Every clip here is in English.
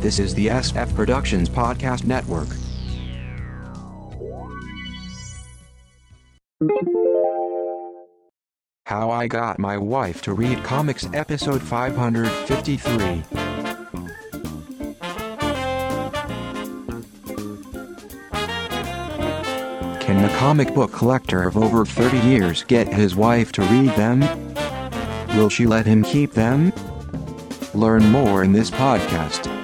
This is the SF Productions Podcast Network. How I Got My Wife to Read Comics, Episode 553. Can the comic book collector of over 30 years get his wife to read them? Will she let him keep them? Learn more in this podcast.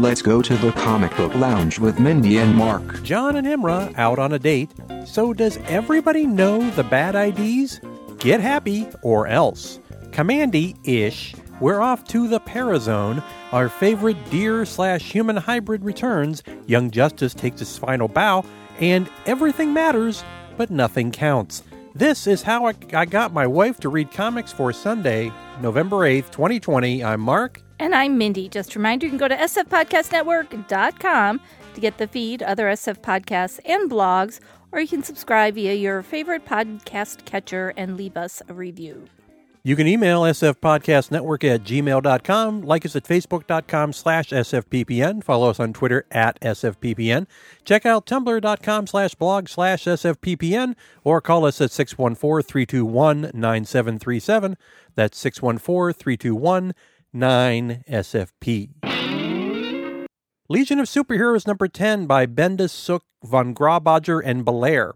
Let's go to the comic book lounge with Mindy and Mark. John and Imra out on a date. So, does everybody know the bad IDs? Get happy or else. Kamandi ish. We're off to the Parazone. Our favorite deer slash human hybrid returns. Young Justice takes his final bow, and everything matters, but nothing counts. This is how I, I got my wife to read comics for Sunday, November 8th, 2020. I'm Mark. And I'm Mindy. Just a reminder you can go to sfpodcastnetwork.com to get the feed, other SF podcasts, and blogs, or you can subscribe via your favorite podcast catcher and leave us a review. You can email sfpodcastnetwork at gmail.com, like us at facebook.com slash sfppn, follow us on Twitter at sfppn, check out tumblr.com slash blog slash sfppn, or call us at 614-321-9737. That's 614-321-9SFP. Legion of Superheroes number 10 by Bendis, Sook, Von Grawbadger, and Bellaire.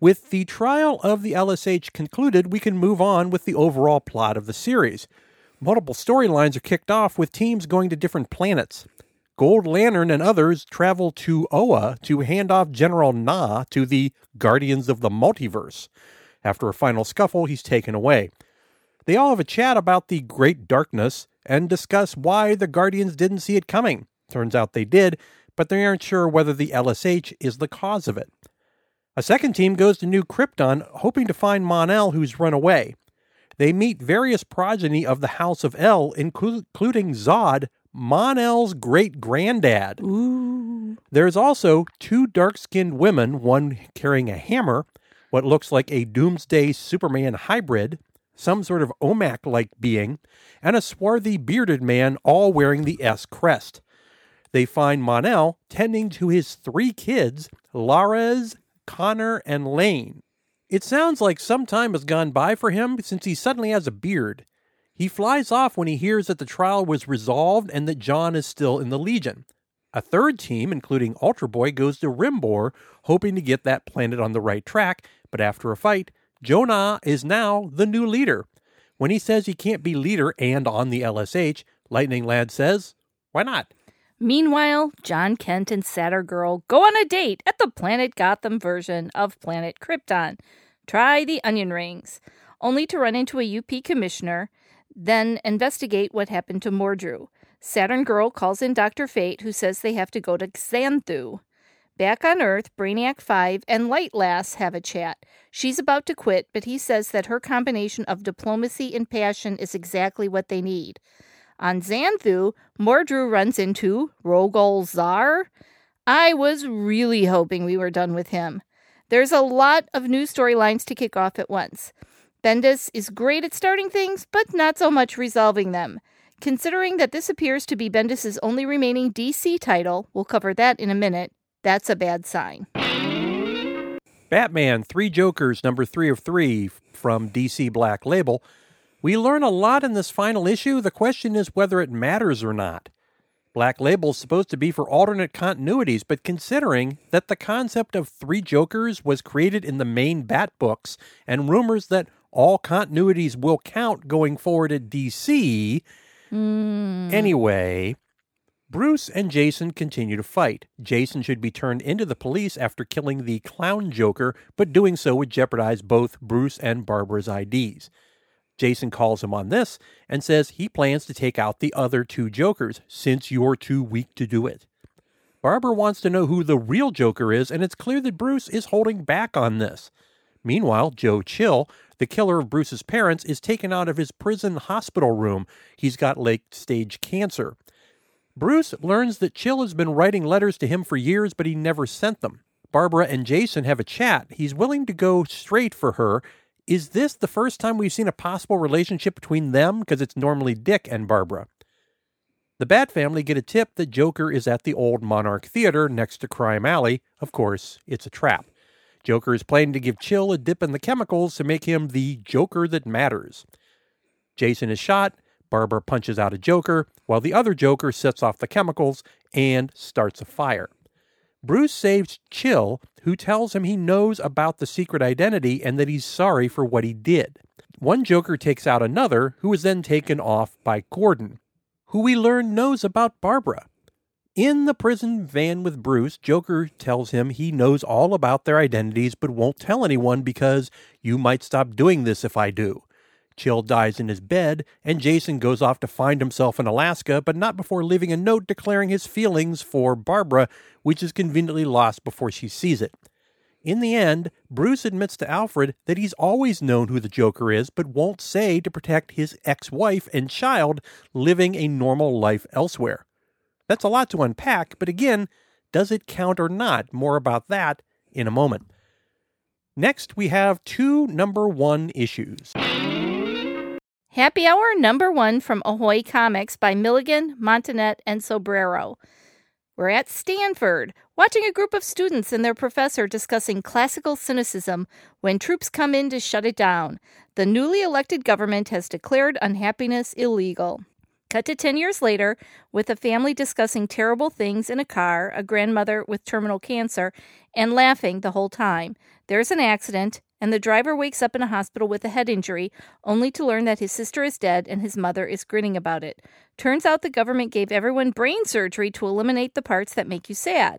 With the trial of the LSH concluded, we can move on with the overall plot of the series. Multiple storylines are kicked off with teams going to different planets. Gold Lantern and others travel to Oa to hand off General Na to the Guardians of the Multiverse. After a final scuffle, he's taken away. They all have a chat about the Great Darkness and discuss why the Guardians didn't see it coming. Turns out they did, but they aren't sure whether the LSH is the cause of it. A second team goes to New Krypton, hoping to find Mon-El, who's run away. They meet various progeny of the House of El, including Zod, Mon-El's great granddad. There's also two dark skinned women, one carrying a hammer, what looks like a Doomsday Superman hybrid, some sort of Omak like being, and a swarthy bearded man, all wearing the S crest. They find Mon-El tending to his three kids, Lares, Connor, and Lane. It sounds like some time has gone by for him since he suddenly has a beard. He flies off when he hears that the trial was resolved and that John is still in the Legion. A third team, including Ultra Boy, goes to Rimbor, hoping to get that planet on the right track, but after a fight, Jonah is now the new leader. When he says he can't be leader and on the LSH, Lightning Lad says, Why not? Meanwhile, John Kent and Saturn Girl go on a date at the Planet Gotham version of Planet Krypton. Try the onion rings, only to run into a UP commissioner, then investigate what happened to Mordru. Saturn Girl calls in Dr. Fate, who says they have to go to Xanthu. Back on Earth, Brainiac 5 and Light Lass have a chat. She's about to quit, but he says that her combination of diplomacy and passion is exactly what they need. On Xanthu, Mordru runs into Rogol Zaar. I was really hoping we were done with him. There's a lot of new storylines to kick off at once. Bendis is great at starting things, but not so much resolving them. Considering that this appears to be Bendis's only remaining DC title, we'll cover that in a minute, that's a bad sign. Batman Three Jokers, number three of three from DC Black Label. We learn a lot in this final issue. The question is whether it matters or not. Black Label's supposed to be for alternate continuities, but considering that the concept of three Jokers was created in the main Bat books and rumors that all continuities will count going forward at DC, hmm. anyway, Bruce and Jason continue to fight. Jason should be turned into the police after killing the clown Joker, but doing so would jeopardize both Bruce and Barbara's IDs. Jason calls him on this and says he plans to take out the other two Jokers since you're too weak to do it. Barbara wants to know who the real Joker is, and it's clear that Bruce is holding back on this. Meanwhile, Joe Chill, the killer of Bruce's parents, is taken out of his prison hospital room. He's got late stage cancer. Bruce learns that Chill has been writing letters to him for years, but he never sent them. Barbara and Jason have a chat. He's willing to go straight for her, Is this the first time we've seen a possible relationship between them? Because it's normally Dick and Barbara. The Bat family get a tip that Joker is at the old Monarch Theater next to Crime Alley. Of course, it's a trap. Joker is planning to give Chill a dip in the chemicals to make him the Joker that matters. Jason is shot. Barbara punches out a Joker, while the other Joker sets off the chemicals and starts a fire. Bruce saves Chill, who tells him he knows about the secret identity and that he's sorry for what he did. One Joker takes out another, who is then taken off by Gordon, who we learn knows about Barbara. In the prison van with Bruce, Joker tells him he knows all about their identities but won't tell anyone because you might stop doing this if I do. Chill dies in his bed, and Jason goes off to find himself in Alaska, but not before leaving a note declaring his feelings for Barbara, which is conveniently lost before she sees it. In the end, Bruce admits to Alfred that he's always known who the Joker is, but won't say to protect his ex wife and child living a normal life elsewhere. That's a lot to unpack, but again, does it count or not? More about that in a moment. Next, we have two number one issues. Happy Hour number one from Ahoy Comics by Milligan, Montenat, and Sobreiro. We're at Stanford, watching a group of students and their professor discussing classical cynicism when troops come in to shut it down. The newly elected government has declared unhappiness illegal. Cut to 10 years later, with a family discussing terrible things in a car, a grandmother with terminal cancer, and laughing the whole time. There's an accident, and the driver wakes up in a hospital with a head injury, only to learn that his sister is dead and his mother is grinning about it. Turns out the government gave everyone brain surgery to eliminate the parts that make you sad.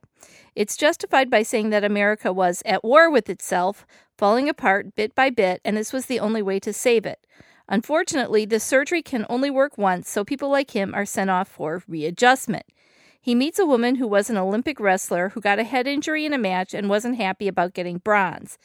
It's justified by saying that America was at war with itself, falling apart bit by bit, and this was the only way to save it. Unfortunately, the surgery can only work once, so people like him are sent off for readjustment. He meets a woman who was an Olympic wrestler who got a head injury in a match and wasn't happy about getting bronze.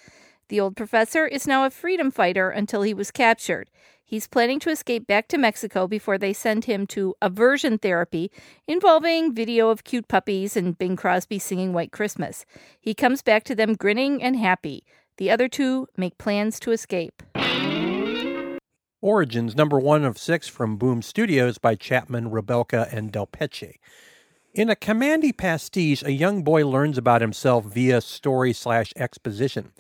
The old professor is now a freedom fighter until he was captured. He's planning to escape back to Mexico before they send him to aversion therapy involving video of cute puppies and Bing Crosby singing White Christmas. He comes back to them grinning and happy. The other two make plans to escape. Origins, number one of six from Boom Studios by Chapman, Rebelka, and Del Pecce. In a Kamandi pastiche, a young boy learns about himself via story slash exposition.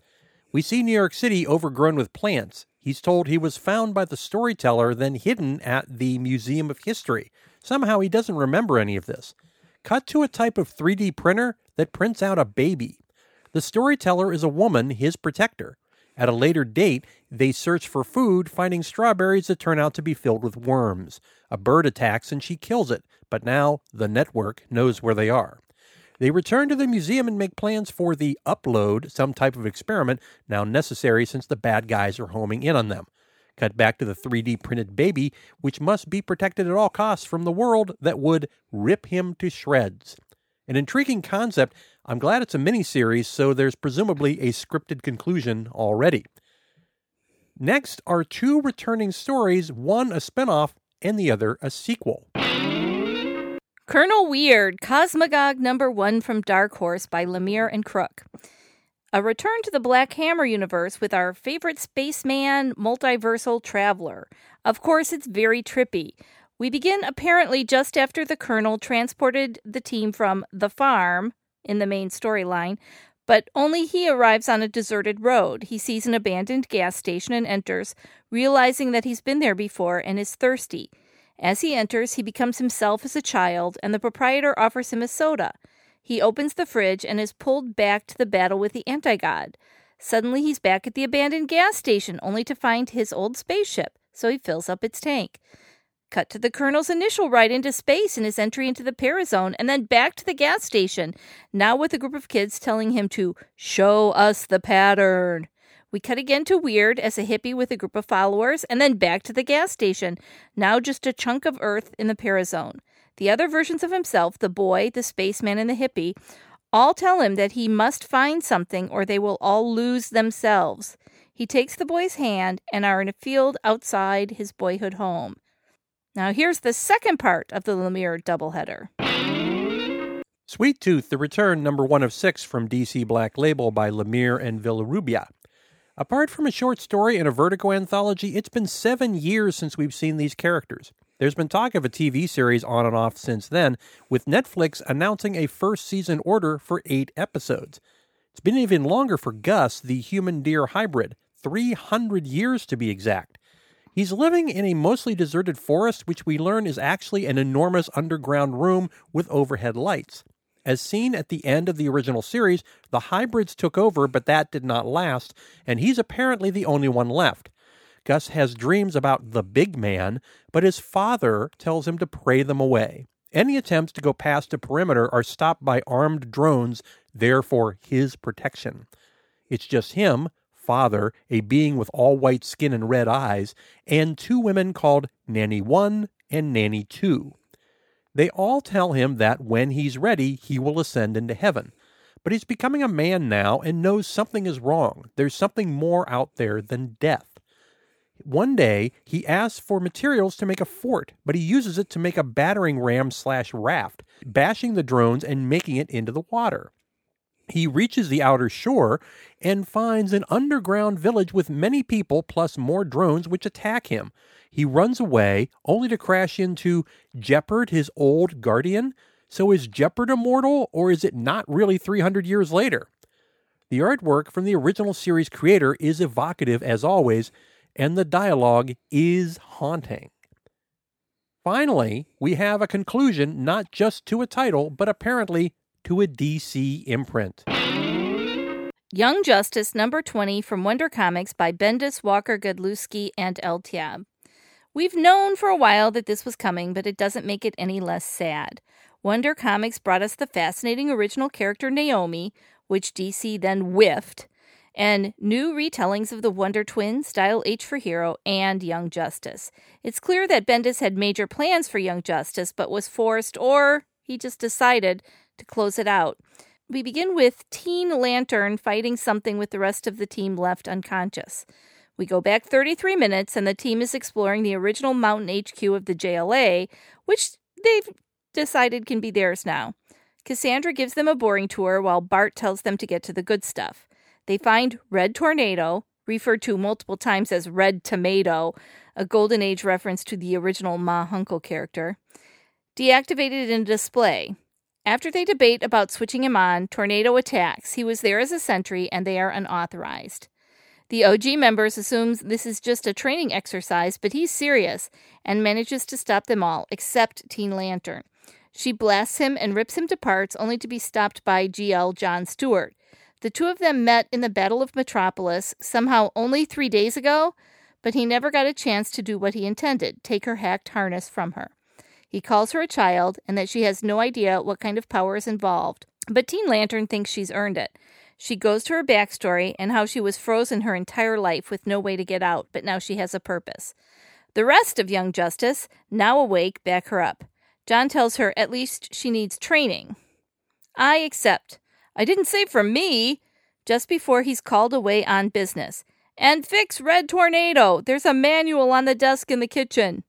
We see New York City overgrown with plants. He's told he was found by the storyteller, then hidden at the Museum of History. Somehow he doesn't remember any of this. Cut to a type of 3D printer that prints out a baby. The storyteller is a woman, his protector. At a later date, they search for food, finding strawberries that turn out to be filled with worms. A bird attacks and she kills it, but now the network knows where they are. They return to the museum and make plans for the upload, some type of experiment now necessary since the bad guys are homing in on them. Cut back to the 3D printed baby, which must be protected at all costs from the world that would rip him to shreds. An intriguing concept. I'm glad it's a miniseries, so there's presumably a scripted conclusion already. Next are two returning stories, one a spinoff and the other a sequel. Colonel Weird, Cosmagog number one from Dark Horse by Lemire and Crook. A return to the Black Hammer universe with our favorite spaceman, multiversal traveler. Of course, it's very trippy. We begin apparently just after the Colonel transported the team from the farm in the main storyline, but only he arrives on a deserted road. He sees an abandoned gas station and enters, realizing that he's been there before and is thirsty. As he enters, he becomes himself as a child, and the proprietor offers him a soda. He opens the fridge and is pulled back to the battle with the anti god. Suddenly, he's back at the abandoned gas station, only to find his old spaceship, so he fills up its tank. Cut to the Colonel's initial ride into space and his entry into the Parazone, and then back to the gas station, now with a group of kids telling him to show us the pattern. We cut again to Weird as a hippie with a group of followers, and then back to the gas station, now just a chunk of Earth in the Parazone. The other versions of himself, the boy, the spaceman, and the hippie, all tell him that he must find something or they will all lose themselves. He takes the boy's hand and are in a field outside his boyhood home. Now, here's the second part of the Lemire doubleheader. Sweet Tooth, The Return, number one of six from DC Black Label by Lemire and Villarrubia. Apart from a short story and a Vertigo anthology, it's been seven years since we've seen these characters. There's been talk of a TV series on and off since then, with Netflix announcing a first season order for eight episodes. It's been even longer for Gus, the human deer hybrid, 300 years to be exact. He's living in a mostly deserted forest, which we learn is actually an enormous underground room with overhead lights. As seen at the end of the original series, the hybrids took over, but that did not last, and he's apparently the only one left. Gus has dreams about the big man, but his father tells him to pray them away. Any attempts to go past the perimeter are stopped by armed drones there for his protection. It's just him, father, a being with all white skin and red eyes, and two women called Nanny 1 and Nanny 2. They all tell him that when he's ready, he will ascend into heaven. But he's becoming a man now and knows something is wrong. There's something more out there than death. One day, he asks for materials to make a fort, but he uses it to make a battering ram slash raft, bashing the drones and making it into the water. He reaches the outer shore and finds an underground village with many people plus more drones which attack him. He runs away only to crash into Jepperd, his old guardian. So is Jepperd immortal or is it not really 300 years later? The artwork from the original series creator is evocative as always, and the dialogue is haunting. Finally, we have a conclusion not just to a title, but apparently to a DC imprint. Young Justice number 20 from Wonder Comics by Bendis, Walker, Godlewski, and Eltaeb. We've known for a while that this was coming, but it doesn't make it any less sad. Wonder Comics brought us the fascinating original character Naomi, which DC then whiffed, and new retellings of the Wonder Twins, Dial H for Hero, and Young Justice. It's clear that Bendis had major plans for Young Justice, but was forced, or he just decided, to close it out. We begin with Teen Lantern fighting something with the rest of the team left unconscious. We go back 33 minutes, and the team is exploring the original mountain HQ of the JLA, which they've decided can be theirs now. Cassandra gives them a boring tour while Bart tells them to get to the good stuff. They find Red Tornado, referred to multiple times as Red Tomato, a Golden Age reference to the original Ma Hunkel character, deactivated in display. After they debate about switching him on, Tornado attacks. He was there as a sentry, and they are unauthorized. The OG members assumes this is just a training exercise, but he's serious and manages to stop them all, except Teen Lantern. She blasts him and rips him to parts, only to be stopped by GL John Stewart. The two of them met in the Battle of Metropolis, somehow only three days ago, but he never got a chance to do what he intended take her hacked harness from her. He calls her a child and that she has no idea what kind of power is involved. But Teen Lantern thinks she's earned it. She goes to her backstory and how she was frozen her entire life with no way to get out, but now she has a purpose. The rest of Young Justice, now awake, back her up. John tells her at least she needs training. I accept. I didn't say for me. Just before he's called away on business. And fix Red Tornado. There's a manual on the desk in the kitchen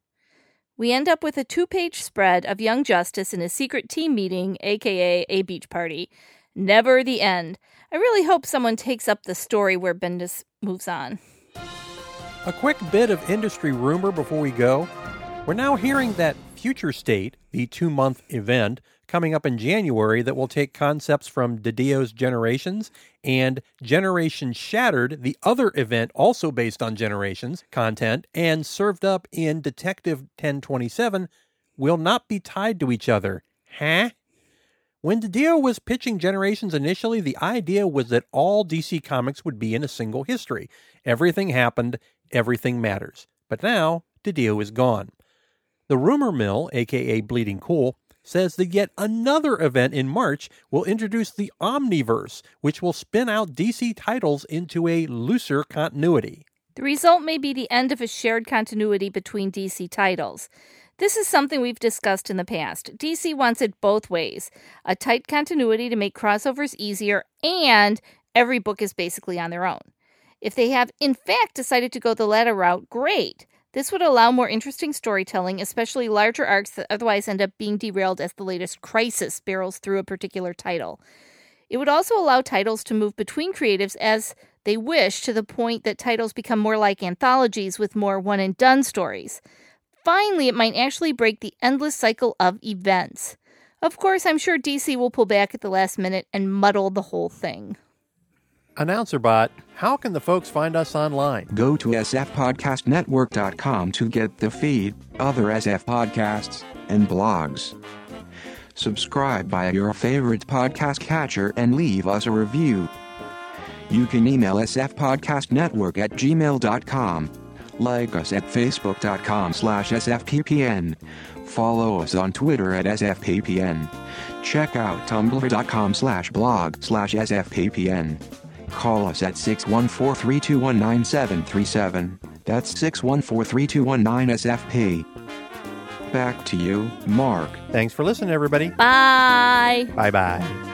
we end up with a two page spread of Young Justice in a secret team meeting, aka a beach party. Never the end. I really hope someone takes up the story where Bendis moves on. A quick bit of industry rumor before we go. We're now hearing that Future State, the two month event, coming up in January that will take concepts from DiDio's Generations and Generation Shattered, the other event also based on Generations content and served up in Detective 1027, will not be tied to each other. Huh? When DiDio was pitching Generations initially, the idea was that all DC Comics would be in a single history. Everything happened, everything matters. But now, DiDio is gone. The rumor mill, aka Bleeding Cool, says that yet another event in March will introduce the Omniverse, which will spin out DC titles into a looser continuity. The result may be the end of a shared continuity between DC titles. This is something we've discussed in the past. DC wants it both ways a tight continuity to make crossovers easier, and every book is basically on their own. If they have, in fact, decided to go the latter route, great. This would allow more interesting storytelling, especially larger arcs that otherwise end up being derailed as the latest crisis barrels through a particular title. It would also allow titles to move between creatives as They wish to the point that titles become more like anthologies with more one and done stories. Finally, it might actually break the endless cycle of events. Of course, I'm sure DC will pull back at the last minute and muddle the whole thing. Announcer Bot, how can the folks find us online? Go to sfpodcastnetwork.com to get the feed, other SF podcasts, and blogs. Subscribe via your favorite podcast catcher and leave us a review. You can email sfpodcastnetwork at gmail.com. Like us at facebook.com slash sfppn. Follow us on Twitter at sfppn. Check out tumblr.com slash blog slash sfppn. Call us at 614-321-9737. That's 614-321-9SFP. Back to you, Mark. Thanks for listening, everybody. Bye. Bye bye.